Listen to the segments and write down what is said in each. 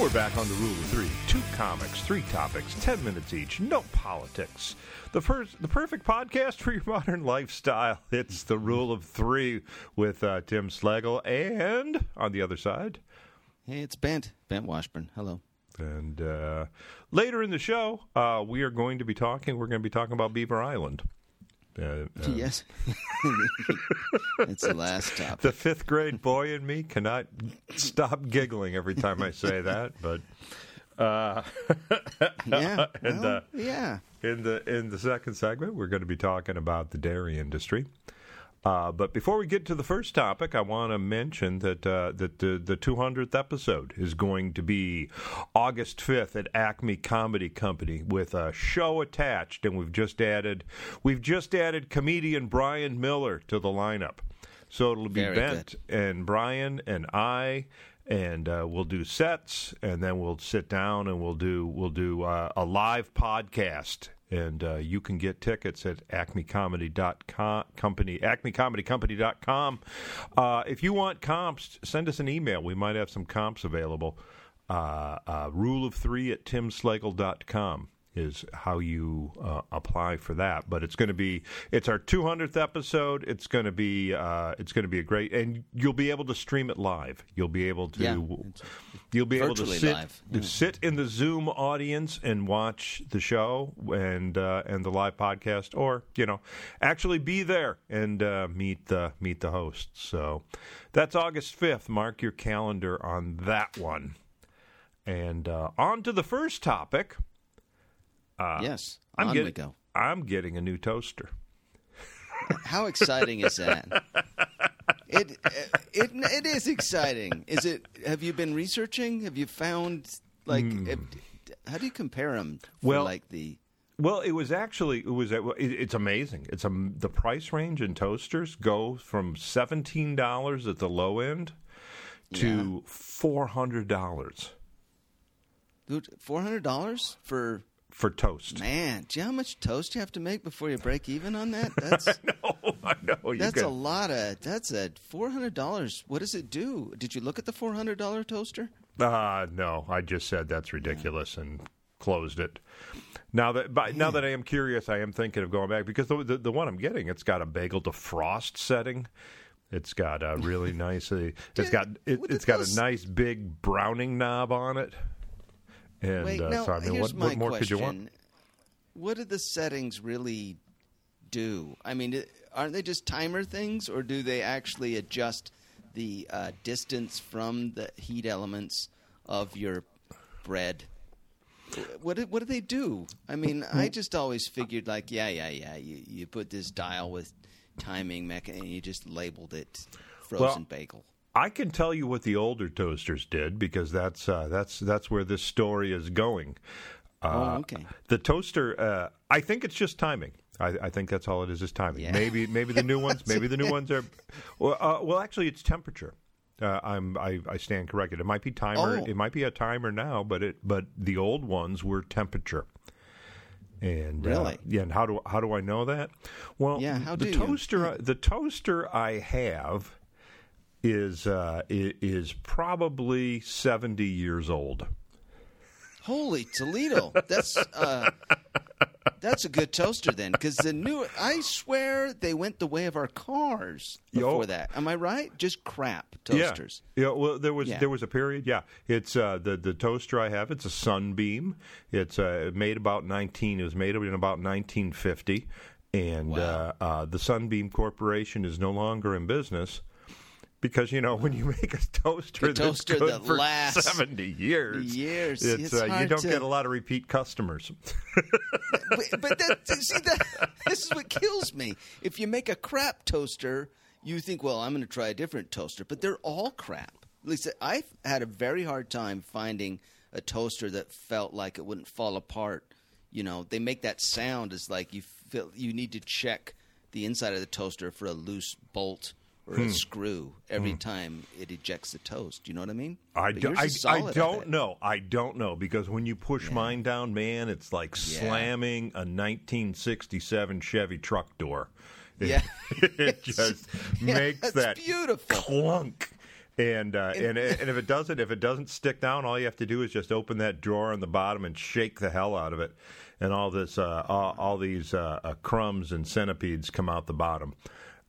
And we're back on the rule of three. Two comics, three topics, ten minutes each, no politics. The first, the perfect podcast for your modern lifestyle. It's the rule of three with uh, Tim Slagle, and on the other side, Hey, it's Bent. Bent Washburn. Hello. and uh, later in the show, uh, we are going to be talking. We're going to be talking about Beaver Island. Uh, uh, yes. it's the last topic. the fifth grade boy in me cannot stop giggling every time I say that, but. Uh, yeah. and, well, uh, yeah. In the in the second segment, we're going to be talking about the dairy industry. Uh, but before we get to the first topic, I want to mention that uh, that the the 200th episode is going to be August 5th at Acme Comedy Company with a show attached, and we've just added we've just added comedian Brian Miller to the lineup. So it'll be Very Bent and Brian and I and uh, we'll do sets, and then we'll sit down and we'll do we'll do uh, a live podcast. And uh, you can get tickets at acmecomedy.com company acmecomedycompany.com. Uh, if you want comps, send us an email. We might have some comps available. Uh, uh, rule of three at timslagle.com is how you uh, apply for that. But it's going to be it's our 200th episode. It's going to be uh, it's going to be a great, and you'll be able to stream it live. You'll be able to Yeah, you'll be able to sit to sit in the Zoom audience and watch the show and uh, and the live podcast, or you know actually be there and uh, meet the meet the hosts. So that's August 5th. Mark your calendar on that one. And uh, on to the first topic. Uh, yes. I'm on getting go. I'm getting a new toaster. How exciting is that? It, it it is exciting. Is it? Have you been researching? Have you found like? Hmm. if- how do you compare them? Well- like the Well, it was actually it was it, it's amazing. It's a the price range in toasters go from seventeen dollars at the low end to four hundred dollars four hundred dollars for for toast. man. Do you know how much toast you have to make before you break even on that? That's no, I know you That's can- a lot of. That's a four hundred dollars. What does it do? Did you look at the four hundred dollar toaster? Uh, no, I just said that's ridiculous and closed it. Now that but now that I am curious, I am thinking of going back because the, the the one I'm getting, it's got a bagel defrost setting. It's got a really nice. Uh, it's got it, it's got a nice big browning knob on it. And Wait, uh, now so I mean, what, what more question: could you want? What do the settings really do? I mean, aren't they just timer things, or do they actually adjust the uh, distance from the heat elements of your bread? What do, what do they do? I mean, I just always figured like, yeah, yeah, yeah. You you put this dial with timing mechanism, and you just labeled it frozen Well, bagel. I can tell you what the older toasters did because that's uh, that's that's where this story is going. Uh, oh, okay. The toaster, uh, I think it's just timing. I, I think that's all it is is timing. Yeah. Maybe maybe the new ones, maybe the new ones are. Well, uh, well actually, it's temperature. Uh, I'm I, I stand corrected. It might be timer. Oh. It might be a timer now, but it but the old ones were temperature. And uh, Really? yeah, and how do how do I know that? Well, Yeah, how the do you? toaster the toaster I have is uh, is probably seventy years old. Holy Toledo! That's uh, that's a good toaster then, because the new. I swear they went the way of our cars before Yo. that. Am I right? Just crap toasters. Yeah. yeah. Well, there was Yeah. there was a period. Yeah, it's uh, the the toaster I have. It's a Sunbeam. It's uh, made about nineteen. It was made in about nineteen fifty, and uh, uh, the Sunbeam Corporation is no longer in business. Because you know when you make a toaster, The that's good that for lasts seventy years, years. it's, It's uh, you don't to- get a lot of repeat customers. but, but that, see that this is what kills me. If you make a crap toaster, you think, well, I'm going to try a different toaster, but they're all crap. At least I've had a very hard time finding a toaster that felt like it wouldn't fall apart. You know, they make that sound as like you feel you need to check the inside of the toaster for a loose bolt or Hmm. a screw every time it ejects the toast. You know what I mean? I, do, I, I don't know. I don't know because when you push mine down, man, it's like Yeah. slamming a 1967 Chevy truck door. It, Yeah. it just Yeah, makes that beautiful. clunk. And uh, and and if it doesn't if it doesn't stick down, all you have to do is just open that drawer on the bottom and shake the hell out of it, and all this uh, all, all these uh, uh, crumbs and centipedes come out the bottom.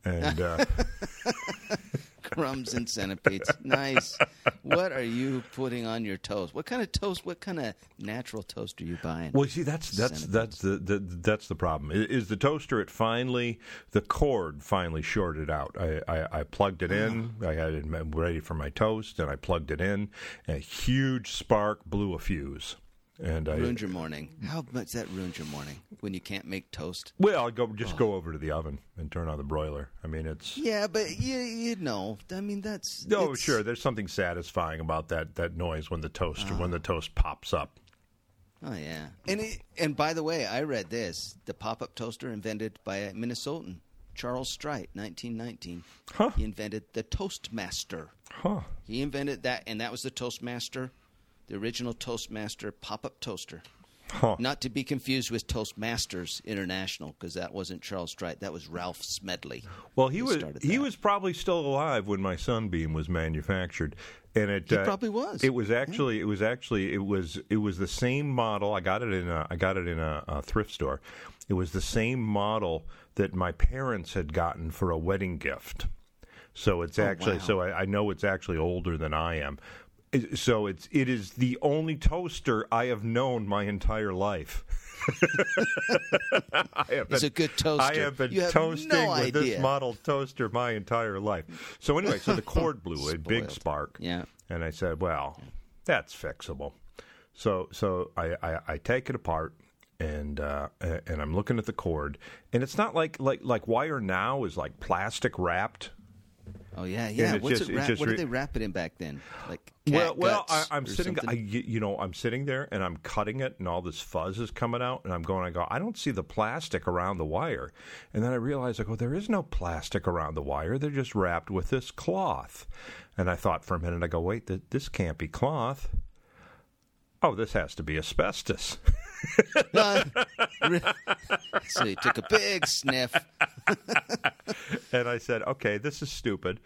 And uh, Crumbs and centipedes. Nice. What are you putting on your toast? What kind of toast? What kind of natural toast are you buying? Well, see, that's that's that's the, the that's the problem. Is the toaster? It finally the cord finally shorted out. I, I, I plugged it in. I had it ready for my toast, and I plugged it in. And a huge spark blew a fuse, and I ruined your morning. How much that ruined your morning when you can't make toast? well, I go just oh. go over to the oven and turn on the broiler. I mean, it's Yeah, but you you know, I mean that's no it's- sure. There's something satisfying about that that noise when the toast uh-huh. when the toast pops up. Oh yeah, and it, and by the way, I read this: the pop-up toaster invented by a Minnesotan, Charles Strite, 1919. Huh. He invented the Toastmaster. Huh. He invented that, and that was the Toastmaster, the original Toastmaster pop-up toaster. Huh. Not to be confused with Toastmasters International, because that wasn't Charles Strite. That was Ralph Smedley. Well, he was he was probably still alive when my Sunbeam was manufactured, and it He uh, probably was. It was actually it was actually it was it was the same model. I got it in a I got it in a, a thrift store. It was the same model that my parents had gotten for a wedding gift. So it's actually Oh, wow. so I, I know it's actually older than I am. So it's it is the only toaster I have known my entire life. I have It's been- a good toaster. I have been have toasting no with this model toaster my entire life. So anyway, so the cord blew a big spark. Yeah. And I said, well, that's fixable. So so I, I, I take it apart and uh, and I'm looking at the cord and it's not like like like wire now is like plastic wrapped. Oh yeah, yeah. What's just- it just what re- did they wrap it in back then? Like well, well, I, or sitting. I, you you know, I'm sitting there and I'm cutting it, and all this fuzz is coming out, and I'm going, I go, I don't see the plastic around the wire, and then I realize, I go, there is no plastic around the wire; they're just wrapped with this cloth, and I thought for a minute, I go, wait, th- this can't be cloth. Oh, this has to be asbestos. Uh, so he took a big sniff. and I said, okay, this is stupid.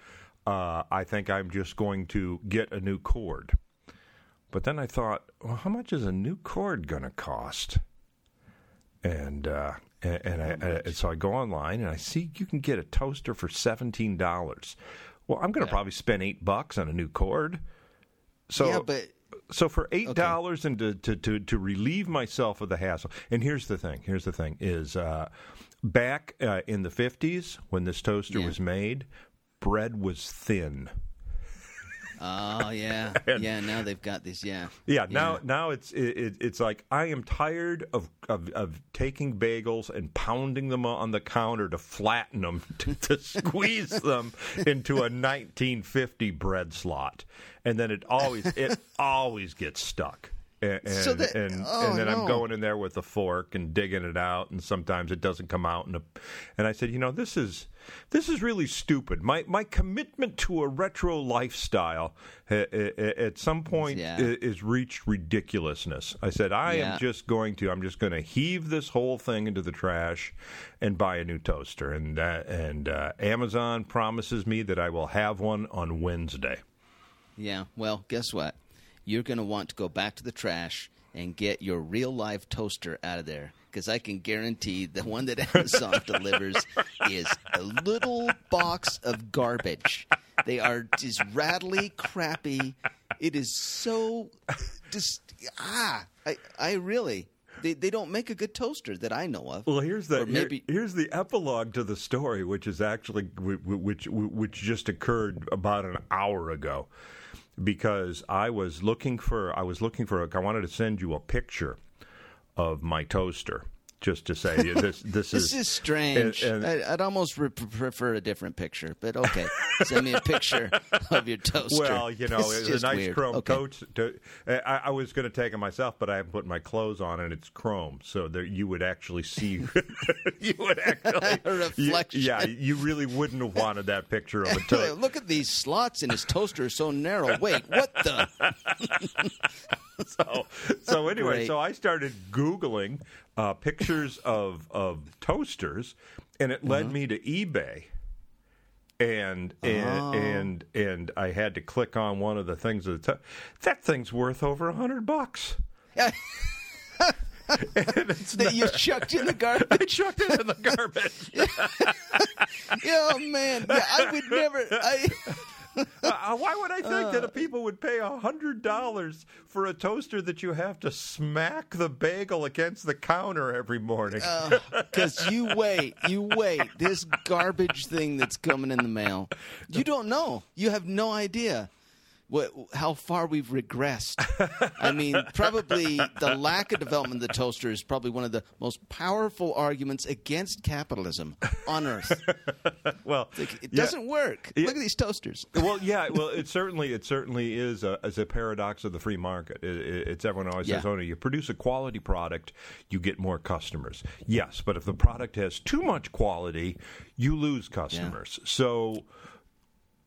Uh, I think I'm just going to get a new cord. But then I thought, well, how much is a new cord going to cost? And uh, and, and, I, and so I go online and I see you can get a toaster for seventeen dollars. Well, I'm going to probably spend eight bucks on a new cord. So yeah, but so for eight dollars and to, to, to, to relieve myself of the hassle and here's the thing here's the thing is uh, back uh, in the 50s when this toaster Yeah. was made bread was thin oh yeah, yeah. Now they've got this. Yeah, yeah now now it's it, it, it's like i am tired of, of of taking bagels and pounding them on the counter to flatten them to, to squeeze them into a 1950 bread slot and then it always it always gets stuck and, and, So that- and, oh, and then I'm going in there with a fork and digging it out, and sometimes it doesn't come out. And, a, and I said, you know, this is this is really stupid. My my commitment to a retro lifestyle ha- ha- ha- at some point Yeah. is reached ridiculousness. I said, I Yeah. am just going to I'm just going to heave this whole thing into the trash and buy a new toaster. And uh, and uh, Amazon promises me that I will have one on Wednesday. yeah. Well, guess what? You're going to want to go back to the trash and get your real life toaster out of there because I can guarantee the one that Amazon delivers is a little box of garbage. They are just rattly, crappy. It is so just ah. I I really they they don't make a good toaster that I know of. Well, here's the maybe- here- here's the epilogue to the story, which is actually wh- wh- which which just occurred about an hour ago, because I was looking for I was looking for I wanted to send you a picture of my toaster just to say this this This is is strange. and- and- I, I'd almost re- prefer a different picture, but okay. Send me a picture of your toaster. well, you know, It's it's a nice weird. chrome Okay. coat. To, I, I was going to take it myself, but I haven't put my clothes on, and it's chrome, so there you would actually see. you would actually A you- reflection. yeah, you really wouldn't have wanted that picture of a toaster. Look at these slots in his toaster, so narrow. Wait, what the? so, so anyway, Great. so I started googling uh, pictures of of toasters, and it led me to eBay. and and Oh. and and I had to click on one of the things at the top. That thing's worth over a hundred bucks. that you not- chucked in the garbage. I chucked it in the garbage. oh man, yeah, I would never. I, Uh, why would I think Uh. that people would pay a hundred dollars for a toaster that you have to smack the bagel against the counter every morning? Because you wait, you wait. This garbage thing that's coming in the mail, you don't know. You have no idea what how far we've regressed. I mean, probably the lack of development of the toaster is probably one of the most powerful arguments against capitalism on earth. well, Like, it yeah. doesn't work. Yeah. Look at these toasters. well, yeah, well, it certainly, it certainly is a, is a paradox of the free market. It, it, it's everyone always says, Yeah. "Oh, no, you produce a quality product, you get more customers." Yes, but if the product has too much quality, you lose customers. So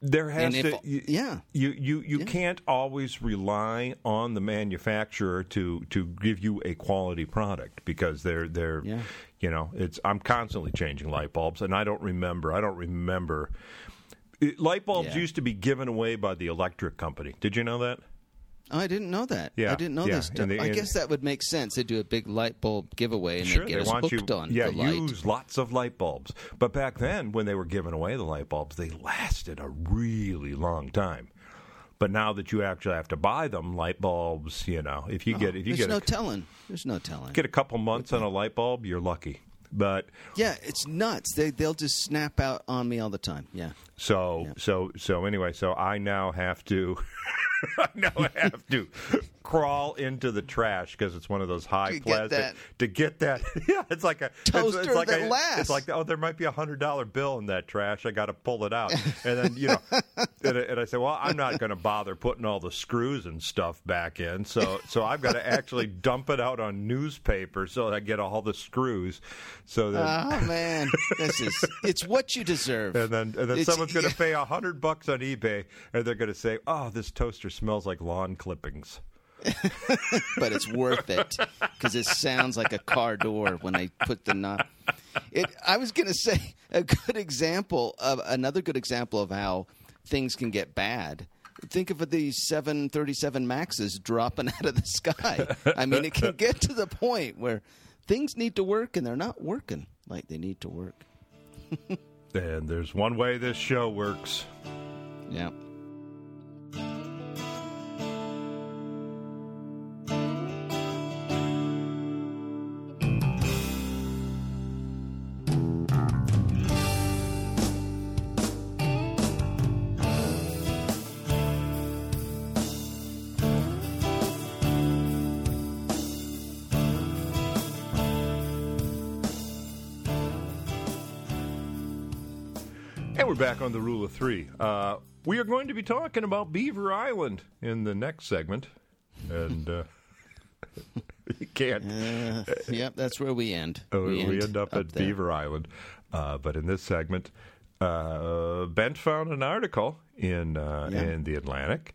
there has to, if- you, yeah. you you you can't always rely on the manufacturer to to give you a quality product because they're they're Yeah. you know it's I'm constantly changing light bulbs and I don't remember I don't remember it- light bulbs Yeah. used to be given away by the electric company. Did you know that? Oh, I didn't know that. Yeah, I didn't know yeah, this. they- I guess that would make sense. They do a big light bulb giveaway and sure, they get they us hooked you. on yeah, the light. use lots of light bulbs. But back then, when they were giving away the light bulbs, they lasted a really long time. But now that you actually have to buy them, light bulbs, you know, if you get if you Oh, There's get no a, telling. There's no telling. get a couple months on a light bulb, you're lucky. But Yeah, it's nuts. They they'll just snap out on me all the time. Yeah. So Yeah. so so anyway, so I now have to I now have to crawl into the trash because it's one of those high To get plastic that- to get that. Yeah, it's like a Toaster it's, like that a, lasts. It's like oh, there might be a hundred dollar bill in that trash. I got to pull it out, and then you know, and, I- and I say, well, I'm not going to bother putting all the screws and stuff back in, so so I've got to actually dump it out on newspaper so that I get all the screws, so that. Oh man, this is it's what you deserve. and then, and then It's- someone's going to pay a hundred bucks on eBay, and they're going to say, "Oh, this toaster smells like lawn clippings." but it's worth it because it sounds like a car door when they put the knob. It. I was going to say a good example of another good example of how things can get bad. Think of these 737 Maxes dropping out of the sky. I mean, it can get to the point where things need to work and they're not working like they need to work. And there's one way this show works. Yeah. Back on the rule of three. Uh, we are going to be talking about Beaver Island in the next segment, and uh, you can't. Uh, yep, that's where we end. Uh, we, end, up, at there. Beaver Island. Uh, but in this segment, uh, Bent found an article in uh, Yeah. in the Atlantic,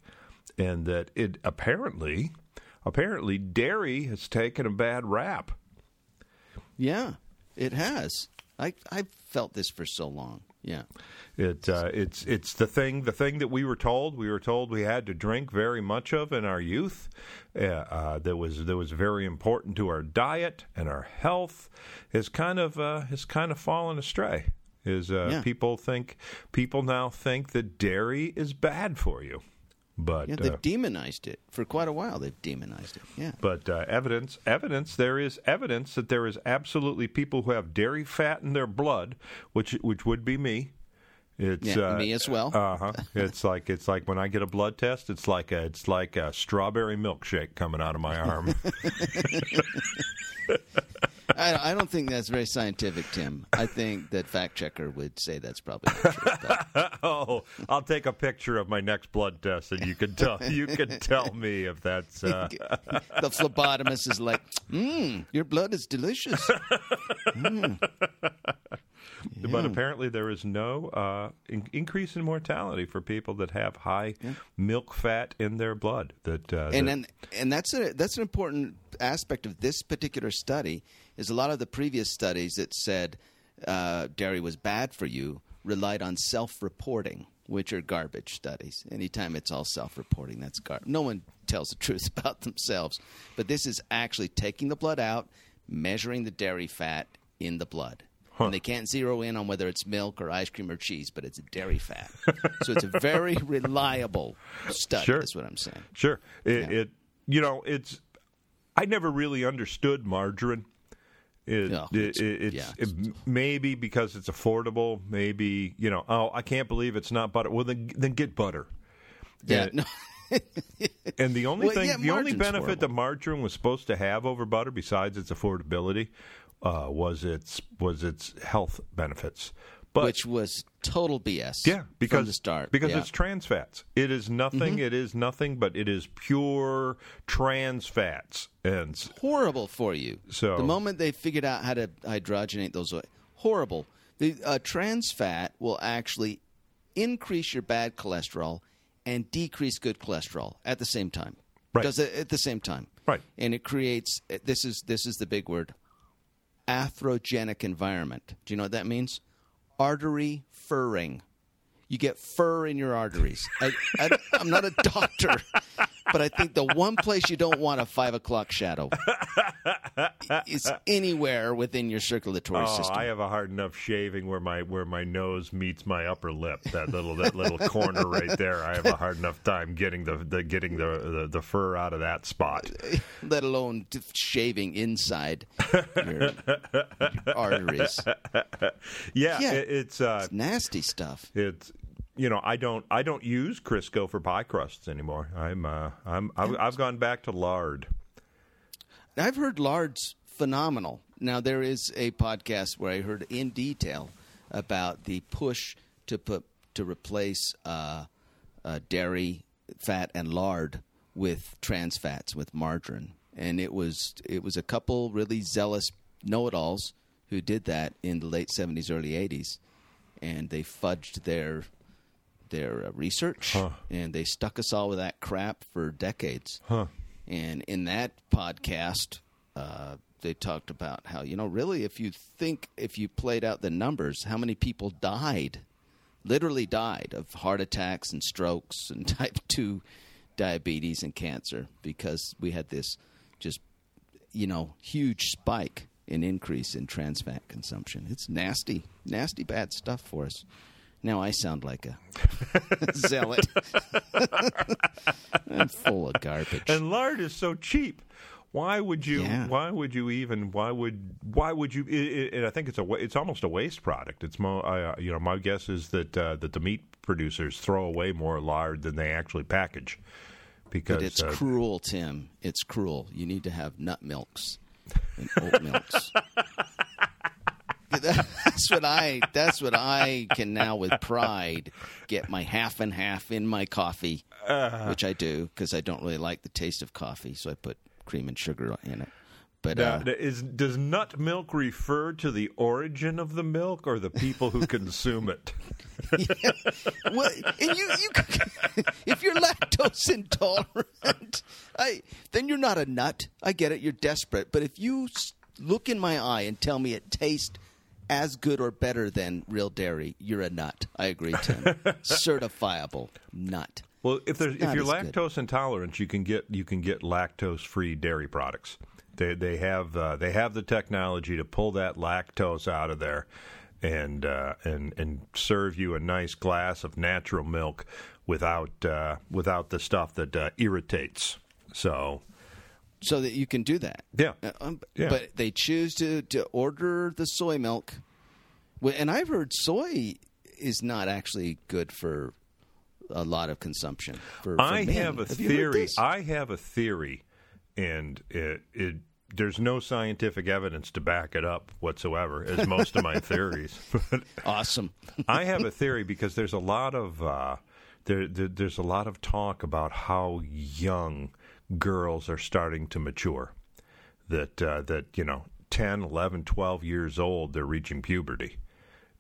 and that it apparently apparently dairy has taken a bad rap. Yeah, it has. I I've felt this for so long. Yeah. It uh, it's it's the thing the thing that we were told we were told we had to drink very much of in our youth. Uh, uh, that was that was very important to our diet and our health. Is kind of uh, has kind of fallen astray. Is uh, Yeah. people think people now think that dairy is bad for you, but Yeah, uh, they've demonized it for quite a while. They've demonized it. Yeah. but uh, evidence evidence there is evidence that there is absolutely people who have dairy fat in their blood, which which would be me. It's Yeah, uh, me as well. Uh huh. It's like it's like when I get a blood test, it's like a, it's like a strawberry milkshake coming out of my arm. I, I don't think that's very scientific, Tim. I think that fact checker would say that's probably not true. But oh, I'll take a picture of my next blood test, and you can tell you can tell me if that's. Uh, the phlebotomist is like, "Mmm, your blood is delicious." But apparently, there is no uh, in- increase in mortality for people that have high milk fat in their blood. That uh, and that- then and that's a that's an important aspect of this particular study is a lot of the previous studies that said uh, dairy was bad for you relied on self-reporting, which are garbage studies. Anytime it's all self-reporting, that's garbage. No one tells the truth about themselves. But this is actually taking the blood out, measuring the dairy fat in the blood. Huh. And they can't zero in on whether it's milk or ice cream or cheese, but it's dairy fat. so it's a very reliable study. Sure. That's what I'm saying. Sure. It, Yeah. it you know, it's I never really understood margarine. It, oh, No, it's- it- it's yeah. it- maybe because it's affordable. Maybe you know. Oh, I can't believe it's not butter. Well, then then get butter. Yeah. And- No. And the only Well, thing, yeah, the only benefit horrible. that margarine was supposed to have over butter, besides its affordability, uh, was its was its health benefits. But which was total BS. yeah, because from the start, because yeah. Mm-hmm. it's trans fats. It is nothing. it is nothing, but it is pure trans fats, and horrible for you. So- the moment they figured out how to hydrogenate those, horrible. The uh, trans fat will actually increase your bad cholesterol and decrease good cholesterol at the same time. Right. Does it at the same time? Right. And it creates this is this is the big word, atherogenic environment. Do you know what that means? Artery furring. You get fur in your arteries. I, I'm not a doctor, but I think the one place you don't want a five o'clock shadow is anywhere within your circulatory oh, system. I have a hard enough shaving where my where my nose meets my upper lip. That little that little corner right there. I have a hard enough time getting the, the getting the, the the fur out of that spot. let alone shaving inside your, your arteries. Yeah, Yeah. It, it's uh, It's nasty stuff. it's you know I don't I don't use Crisco for pie crusts anymore. I'm uh, I'm I've, I've gone back to lard. I've heard lard's phenomenal. Now there is a podcast where I heard in detail about the push to put to replace uh, uh, dairy fat and lard with trans fats with margarine, and it was it was a couple really zealous know-it-alls who did that in the late seventies, early eighties, and they fudged their their uh, research Huh. and they stuck us all with that crap for decades. Huh. And in that podcast, uh, they talked about how you know really if you think if you played out the numbers, how many people died, literally died of heart attacks and strokes and type two diabetes and cancer because we had this just you know huge spike in increase in trans fat consumption. It's nasty, nasty bad stuff for us. Now I sound like a zealot. I'm full of garbage. And lard is so cheap. Why would you? Yeah. Why would you even? Why would? Why would you? It, it, and I think it's a. It's almost a waste product. It's more. Uh, you know, my guess is that uh, that the meat producers throw away more lard than they actually package. Because But it's uh, cruel, Tim. It's cruel. You need to have nut milks and oat milks. That's what I. That's what I can now, with pride, get my half and half in my coffee, Uh-huh. which I do because I don't really like the taste of coffee, so I put cream and sugar in it. But Now, uh, is does nut milk refer to the origin of the milk or the people who consume it? well, and you, you, if you're lactose intolerant, I, then you're not a nut. I get it. You're desperate. But if you look in my eye and tell me it tastes as good or better than real dairy, you're a nut. I agree, Tim. Certifiable nut. Well, if there's if you're as good. lactose intolerant, you can get you can get lactose free dairy products. They they have uh, they have the technology to pull that lactose out of there, and uh, and and serve you a nice glass of natural milk without uh, without the stuff that uh, irritates. So So that you can do that. yeah, Uh, um, Yeah. But they choose to, to order the soy milk. And I've heard soy is not actually good for a lot of consumption. For, for I men. have a heard theory. I have a theory, and it, it there's no scientific evidence to back it up whatsoever, as most of my theories. But Awesome. I have a theory because there's a lot of uh, there, there there's a lot of talk about how young girls are starting to mature. That uh, that you know, 10, 11, 12 years old, they're reaching puberty.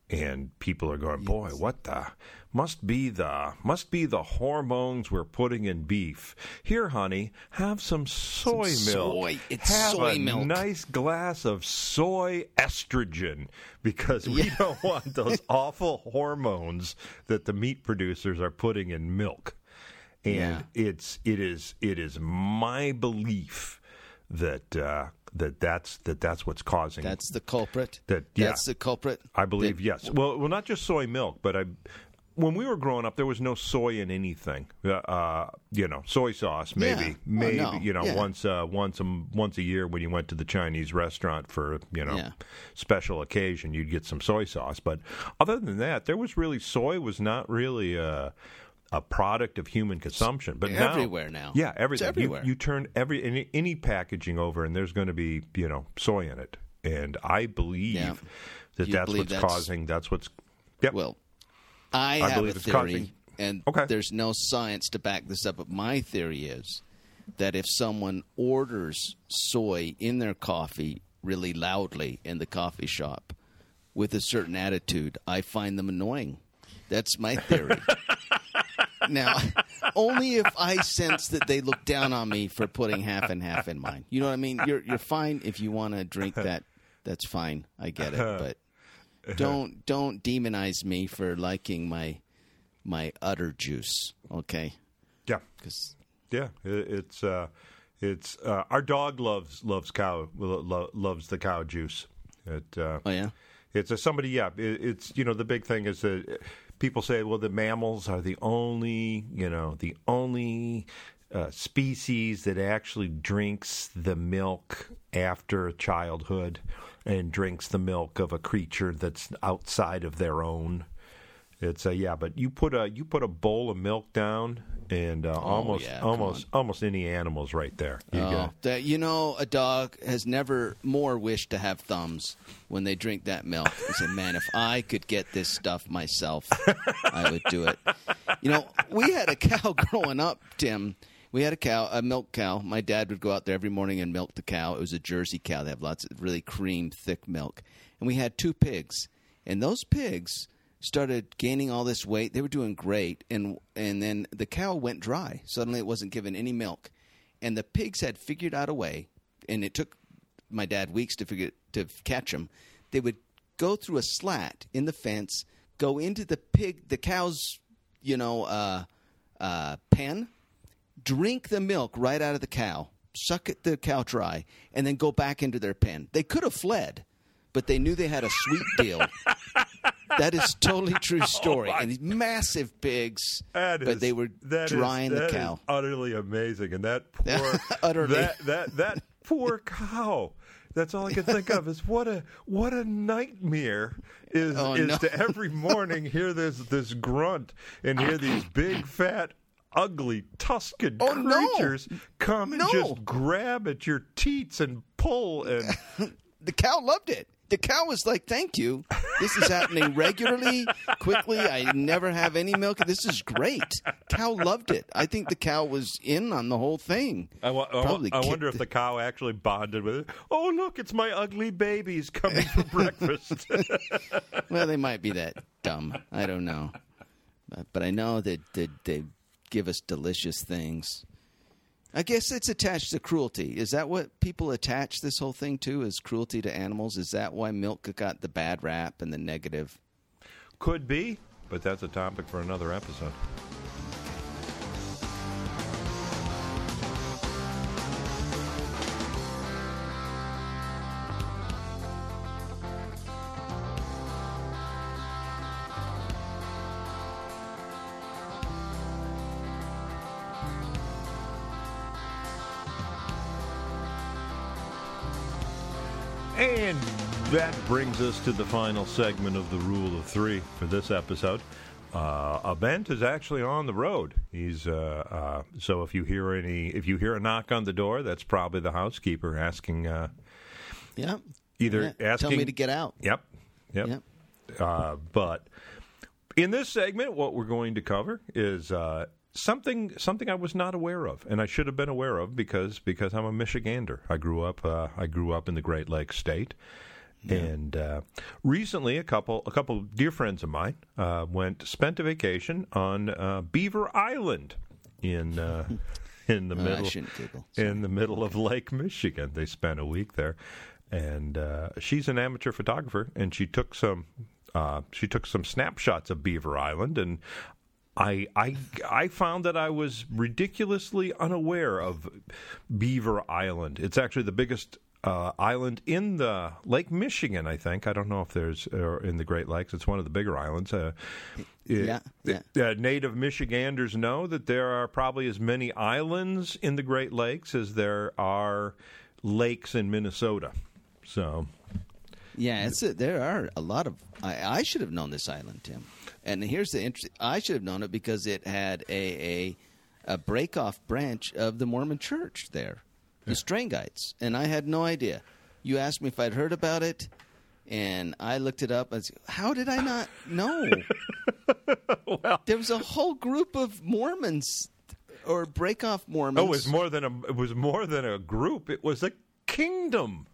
and people are going, boy, what the must be the must be the hormones we're putting in beef. Here, honey, have some soy Some milk. soy. It's have soy a milk. nice glass of soy estrogen because we Yeah. don't want those awful hormones that the meat producers are putting in milk. And Yeah. it's it is it is my belief that uh, that that's that that's what's causing That's the culprit. That- yeah. That's the culprit. I believe That- yes. Well, well, not just soy milk, but I. When we were growing up, there was no soy in anything. Uh, uh, you know, soy sauce, maybe, Yeah. Oh, maybe. no. You know, Yeah. once, uh, once, a, once a year when you went to the Chinese restaurant for you know special occasion, you'd get some soy sauce. But other than that, there was really soy was not really a, product of human consumption. But now- Everywhere now. yeah, everything. It's everywhere. You, you turn every any, any packaging over, and there's going to be you know soy in it, and I believe Yeah. that You that's believe what's that's- causing. That's what's. Yep. Well, I, I have believe a it's theory, causing- and Okay. there's no science to back this up. But my theory is that if someone orders soy in their coffee really loudly in the coffee shop with a certain attitude, I find them annoying. That's my theory. now, only if I sense that they look down on me for putting half and half in mine. You know what I mean? You're you're fine if you want to drink that. That's fine. I get it, but don't don't demonize me for liking my my udder juice. Okay, yeah. because Yeah. It's. Uh, it's uh, our dog loves loves cow lo- loves the cow juice. It. Uh, oh yeah, It's a somebody, yeah. It, it's you know the big thing is that people say, well, the mammals are the only, you know, the only uh, species that actually drinks the milk after childhood and drinks the milk of a creature that's outside of their own. It's a yeah, but you put a you put a bowl of milk down and uh, almost Oh, yeah, almost almost any animals right there. You oh, that you know a dog has never more wished to have thumbs when they drink that milk. He said, "Man, if I could get this stuff myself, I would do it." You know, we had a cow growing up, Tim. We had a cow, a milk cow. My dad would go out there every morning and milk the cow. It was a Jersey cow. They have lots of really cream, thick milk. And we had two pigs, and those pigs started gaining all this weight. They were doing great, and and then the cow went dry. Suddenly, it wasn't giving any milk, and the pigs had figured out a way. And it took my dad weeks to figure to catch them. They would go through a slat in the fence, go into the pig, the cow's, you know, uh, uh, pen, drink the milk right out of the cow, suck it the cow dry, and then go back into their pen. They could have fled, but they knew they had a sweet deal. that is totally true oh story. and these massive pigs, That but is- they were that is- drying the cow. utterly amazing, and that poor Utterly. that that that poor cow. That's all I can think of is what a what a nightmare is Oh, is no. to every morning hear this this grunt and hear these big fat ugly tusked Oh, no. creatures come and No. just grab at your teats and pull and the cow loved it. The cow was like, "Thank you. This is happening regularly, quickly. I never have any milk. This is great." Cow loved it. I think the cow was in on the whole thing. I, wa- I wa- Probably I wonder if the cow actually bonded with it. Oh, look, it's my ugly babies coming for breakfast. Well, they might be that dumb. I don't know, but, but I know that, that they give us delicious things. I guess it's attached to cruelty. Is that what people attach this whole thing to? Is cruelty to animals? Is that why milk got the bad rap and the negative? Could be, but that's a topic for another episode. And that brings us to the final segment of the Rule of Three for this episode. Uh, Abent is actually on the road. He's uh, uh, so if you hear any, if you hear a knock on the door, that's probably the housekeeper asking, uh, Yeah. either Yeah. asking Tell me to get out. Yep, yep. Yep. Uh, but in this segment, what we're going to cover is uh, something something I was not aware of, and I should have been aware of because because I'm a Michigander. I grew up uh, I grew up in the Great Lakes state, And uh, recently, a couple a couple dear friends of mine uh, went spent a vacation on uh, Beaver Island in uh, in the Oh, middle in the middle of Lake Michigan. They spent a week there, and uh, she's an amateur photographer, and she took some uh, she took some snapshots of Beaver Island, and I I I found that I was ridiculously unaware of Beaver Island. It's actually the biggest. Uh, island in the Lake Michigan, I think. I don't know if there's in the Great Lakes. It's one of the bigger islands. Uh, Yeah, yeah. uh, native Michiganders know that there are probably as many islands in the Great Lakes as there are lakes in Minnesota. So, Yeah, it's a, there are a lot of. I, I should have known this island, Tim. And here's the interesting. I should have known it because it had a a, a break off branch of the Mormon Church there, the Strangites, and I had no idea. You asked me if I'd heard about it, and I looked it up. And said, how did I not know? there was a whole group of Mormons or break off Mormons. oh, it was more than a it was more than a group. It was a kingdom.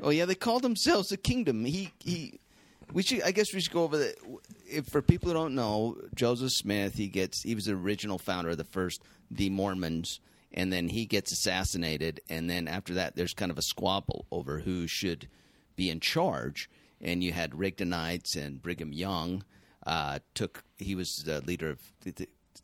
Oh yeah, they called themselves a kingdom. He he. We should. I guess we should go over the. If for people who don't know, Joseph Smith, he gets. He was the original founder of the first, the Mormons, and then he gets assassinated, and then after that, there's kind of a squabble over who should be in charge. And you had Rigdonites and Brigham Young. Uh, took. He was the leader of.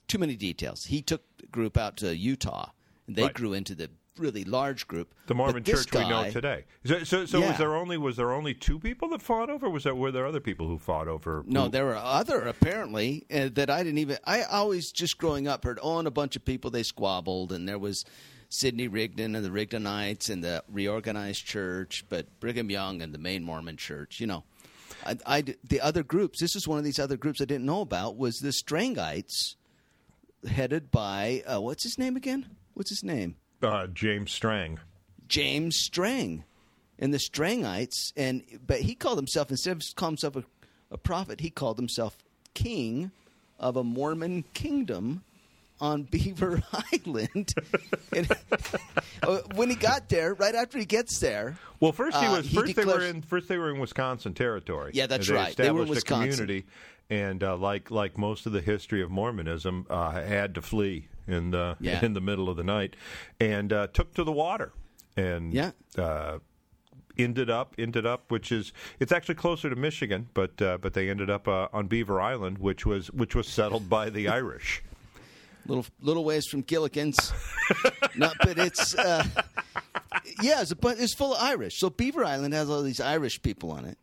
Too many details. He took the group out to Utah. And they Right. grew into the really large group. The Mormon Church we know today. So, so, so was there only was there only two people that fought over? Was there were there other people who fought over? No, who- there were other apparently uh, that I didn't even. I always just growing up heard oh, a bunch of people they squabbled, and there was Sidney Rigdon and the Rigdonites and the reorganized church, but Brigham Young and the main Mormon church. You know, I, I the other groups. This is one of these other groups I didn't know about. Was the Strangites, headed by uh, what's his name again? What's his name? Uh, James Strang. James Strang and the Strangites, and but he called himself instead of calling himself a, a prophet, he called himself king of a Mormon kingdom on Beaver Island. and, uh, when he got there, right after he gets there, Well, first he Uh, was he first they were in first they were in Wisconsin territory. Yeah, that's And right. They were in established a Wisconsin. community, and uh, like like most of the history of Mormonism, uh, had to flee in the Yeah. in the middle of the night, and uh, took to the water, and Yeah. Uh, ended up ended up which is it's actually closer to Michigan but uh, but they ended up uh, on Beaver Island which was which was settled by the Irish little little ways from Gilligan's. no, but it's uh, yeah, it's, a, it's full of Irish. So Beaver Island has all these Irish people on it,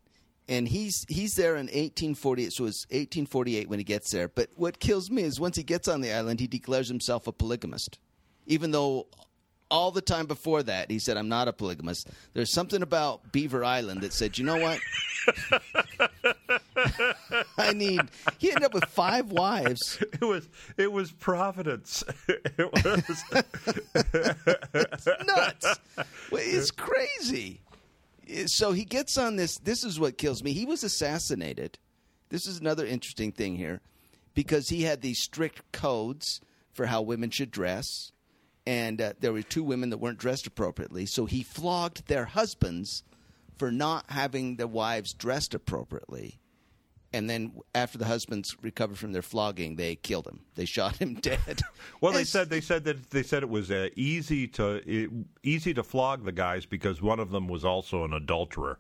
and he's he's there in 1848. So it's 1848 when he gets there. But what kills me is once he gets on the island, he declares himself a polygamist, even though. All the time before that, he said, "I'm not a polygamist." There's something about Beaver Island that said, "You know what? I need." He ended up with five wives. it was it was Providence it was nuts. It's crazy. So he gets on this. This is what kills me. He was assassinated. This is another interesting thing here because he had these strict codes for how women should dress. And uh, there were two women that weren't dressed appropriately. So he flogged their husbands for not having their wives dressed appropriately. And then after the husbands recovered from their flogging, they killed him. They shot him dead. Well, they said they said that they said it was uh, easy to it, easy to flog the guys because one of them was also an adulterer.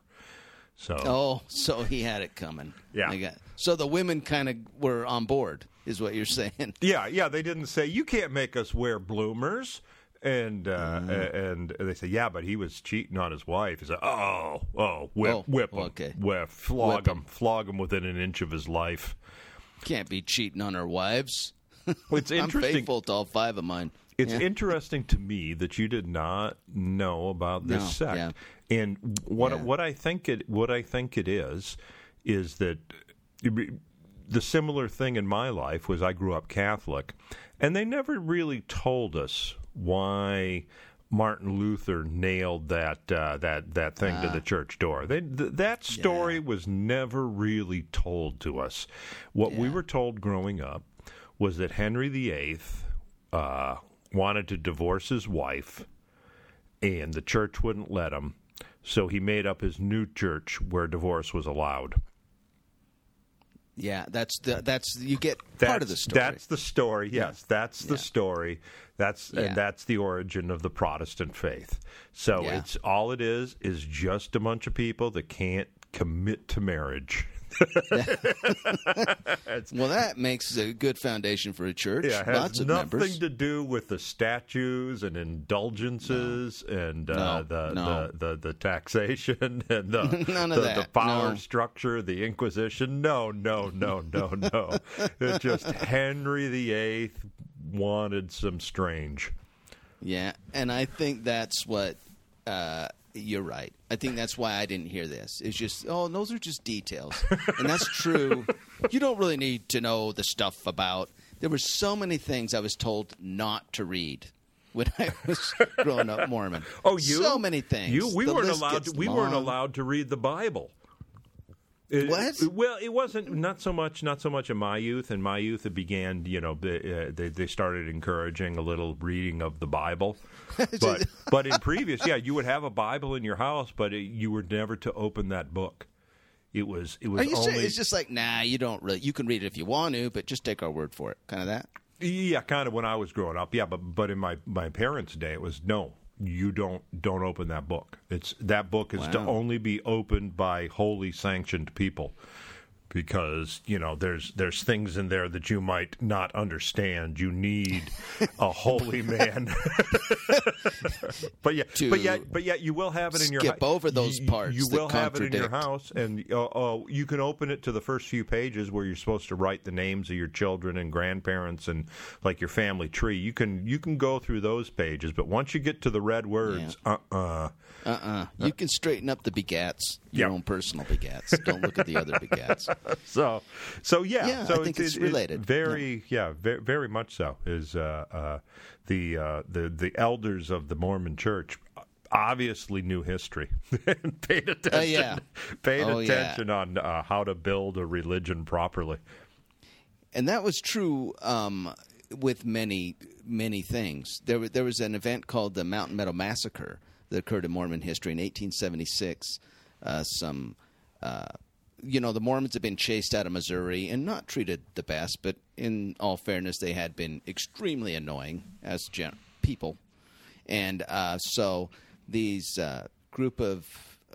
So Oh, so he had it coming. Yeah. Got- so the women kind of were on board, is what you're saying. yeah, yeah, they didn't say you can't make us wear bloomers. And uh, Mm-hmm. and they said, yeah, but he was cheating on his wife. He said, oh, oh, whip, Oh, whip him, okay. whip, flog Whip him. him, flog him within an inch of his life. Can't be cheating on our wives. It's I'm interesting. faithful to all five of mine. It's Yeah. interesting to me that you did not know about this No, sect, yeah. and what Yeah. what I think it what I think it is is that the similar thing in my life was I grew up Catholic, and they never really told us why. Martin Luther nailed that uh, that that thing to the church door. They, th- that story Ah. Yeah. was never really told to us. What we were told growing up was that Henry VIII uh, wanted to divorce his wife, and the church wouldn't let him. So he made up his new church where divorce was allowed. Yeah, that's the that's you get That's, part of the story. That's the story. Yes, that's the Yeah. story. That's Yeah. and that's the origin of the Protestant faith. So Yeah. it's all it is is just a bunch of people that can't commit to marriage. well, that makes a good foundation for a church. Yeah, it has Lots of nothing members. to do with the statues and indulgences and uh, No, the, no. the, the the taxation and the the, the power no. structure, the Inquisition. No, no, no, no, no. it's just Henry VIII wanted some strange. Yeah, and I think that's what uh, you're right. I think that's why I didn't hear this. It's just, oh, those are just details, and that's true. You don't really need to know the stuff about. There were so many things I was told not to read when I was growing up Mormon. Oh, you so many things. You we The weren't allowed. To, we weren't allowed to read the Bible. It- What? well, it wasn't not so much not so much in my youth. In my youth, it began. You know, they, uh, they they started encouraging a little reading of the Bible. But but in previous, yeah, you would have a Bible in your house, but it, you were never to open that book. It was it was Are you only serious? It's just like, nah, you don't really. You can read it if you want to, but just take our word for it. Kind of that. Yeah, kind of when I was growing up. Yeah, but but in my my parents' day, it was no. You don't don't open that book. It's that book is to only be opened by holy sanctioned people, because you know there's there's things in there that you might not understand. You need a holy man. but yeah, but yet but yet you will have it in your skip over those you- parts You will have it in your house, and uh, uh, you can open it to the first few pages where you're supposed to write the names of your children and grandparents and like your family tree. You can you can go through those pages, but once you get to the red words, uh uh Uh-uh. You can straighten up the begats, your Yeah. own personal begats. Don't look at the other begats. So so yeah, Yeah, so I think it's related. very yeah, very, very much so. Is uh, uh, the uh, the the elders of the Mormon Church obviously knew history and paid attention. yeah. Paid Oh, yeah. attention on uh, how to build a religion properly. and that was true um, with many many things. There there was an event called the Mountain Meadow Massacre that occurred in Mormon history in 1876. Uh, some uh, you know the Mormons had been chased out of Missouri and not treated the best, but in all fairness, they had been extremely annoying as gen- people, and uh, so these uh, group of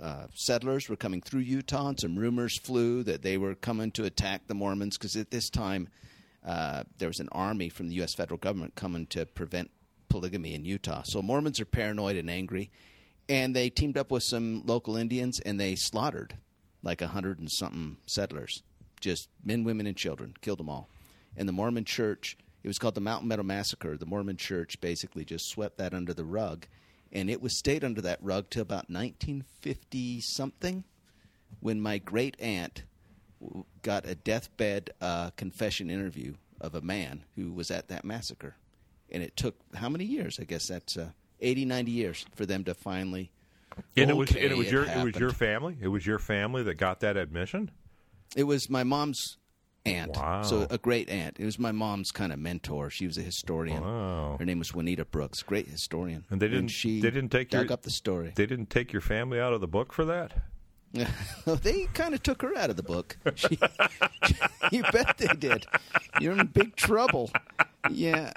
uh, settlers were coming through Utah, and some rumors flew that they were coming to attack the Mormons because at this time uh, there was an army from the U.S. federal government coming to prevent polygamy in Utah. So Mormons are paranoid and angry, and they teamed up with some local Indians and they slaughtered like a hundred and something settlers, just men, women, and children, killed them all. And the Mormon Church, it was called the Mountain Meadow Massacre. The Mormon Church basically just swept that under the rug, and it was stayed under that rug till about 1950 something, when my great aunt got a deathbed uh, confession interview of a man who was at that massacre. And it took how many years? I guess that's uh, 80, 90 years for them to finally. And it was and it was your it was your family. It was your family that got that admission. It was my mom's aunt. Wow. So a great aunt. It was my mom's kind of mentor. She was a historian. Wow. Her name was Juanita Brooks, great historian. And they didn't- she they didn't take dug your- up the story. They didn't take your family out of the book for that. they kind of took her out of the book. She, you bet they did. You're in big trouble. Yeah.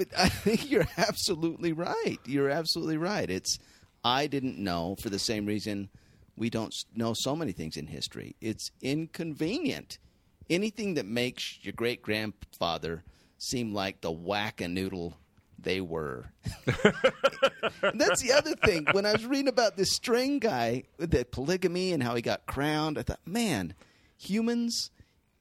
But I think you're absolutely right. You're absolutely right. It's I didn't know for the same reason we don't know so many things in history. It's inconvenient. Anything that makes your great grandfather seem like the whack a noodle they were. That's the other thing. When I was reading about this Strang guy, the polygamy and how he got crowned, I thought, man, humans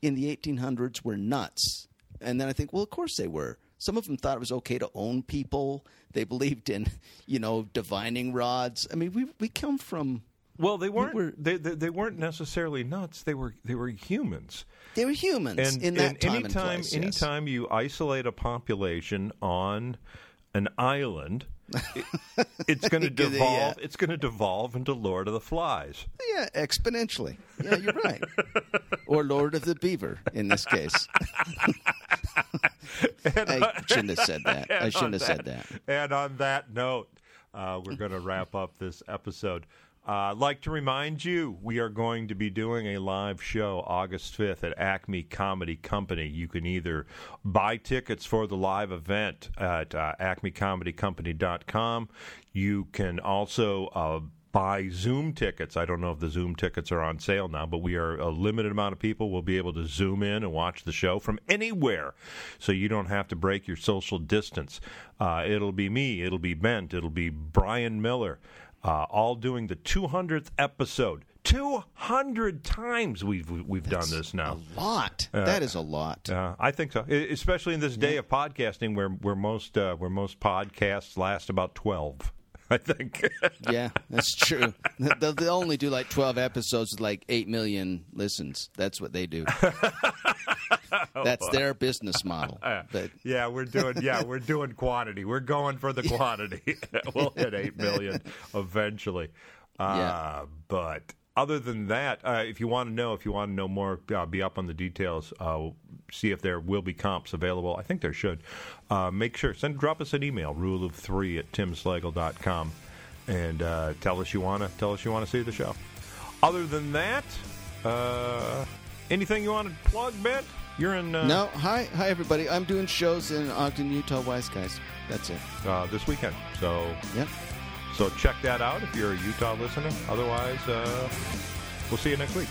in the 1800s were nuts. And then I think, well, of course they were. Some of them thought it was okay to own people. They believed in, you know, divining rods. I mean, we we come from Well, they weren't. were- they, they they weren't necessarily nuts. They were they were humans. they were humans And, in that and time anytime and place. yes. anytime you isolate a population on an island, it, it's going to Yeah. devolve. It's going to devolve into Lord of the Flies. Yeah, exponentially. Yeah, you're right. or Lord of the Beaver in this case. I shouldn't have said that. I shouldn't have said that. And on that note, uh, we're going to wrap up this episode. Uh, I'd like to remind you, we are going to be doing a live show August 5th at Acme Comedy Company. You can either buy tickets for the live event at uh, acmecomedycompany.com. You can also uh, buy Zoom tickets. I don't know if the Zoom tickets are on sale now, but we are a limited amount of people We'll be able to Zoom in and watch the show from anywhere. So you don't have to break your social distance. Uh, it'll be me, it'll be Bent, it'll be Brian Miller, uh, all doing the 200th episode. 200 times we've we've That's done this now. A lot. that is a lot. Uh, I think so, especially in this day of podcasting, where where most uh, where most podcasts last about 12. I think. yeah, that's true. They'll, they'll only do like 12 episodes with like 8 million listens. That's what they do. That's their business model. But Yeah, we're doing. Yeah, we're doing quantity. We're going for the quantity. we'll hit eight million eventually. Uh, Yeah. But other than that, uh, if you want to know, if you want to know more, uh, be up on the details. Uh, see if there will be comps available. I think there should. Uh, make sure send drop us an email. Rule of three at timslagle.com and uh, tell us you want to tell us you want to see the show. Other than that, uh, anything you want to plug, Bet? You're in. Uh, no, hi, hi everybody. I'm doing shows in Ogden, Utah. Wiseguys. That's it. uh, this weekend. So yeah. so check that out if you're a Utah listener. Otherwise, uh, we'll see you next week.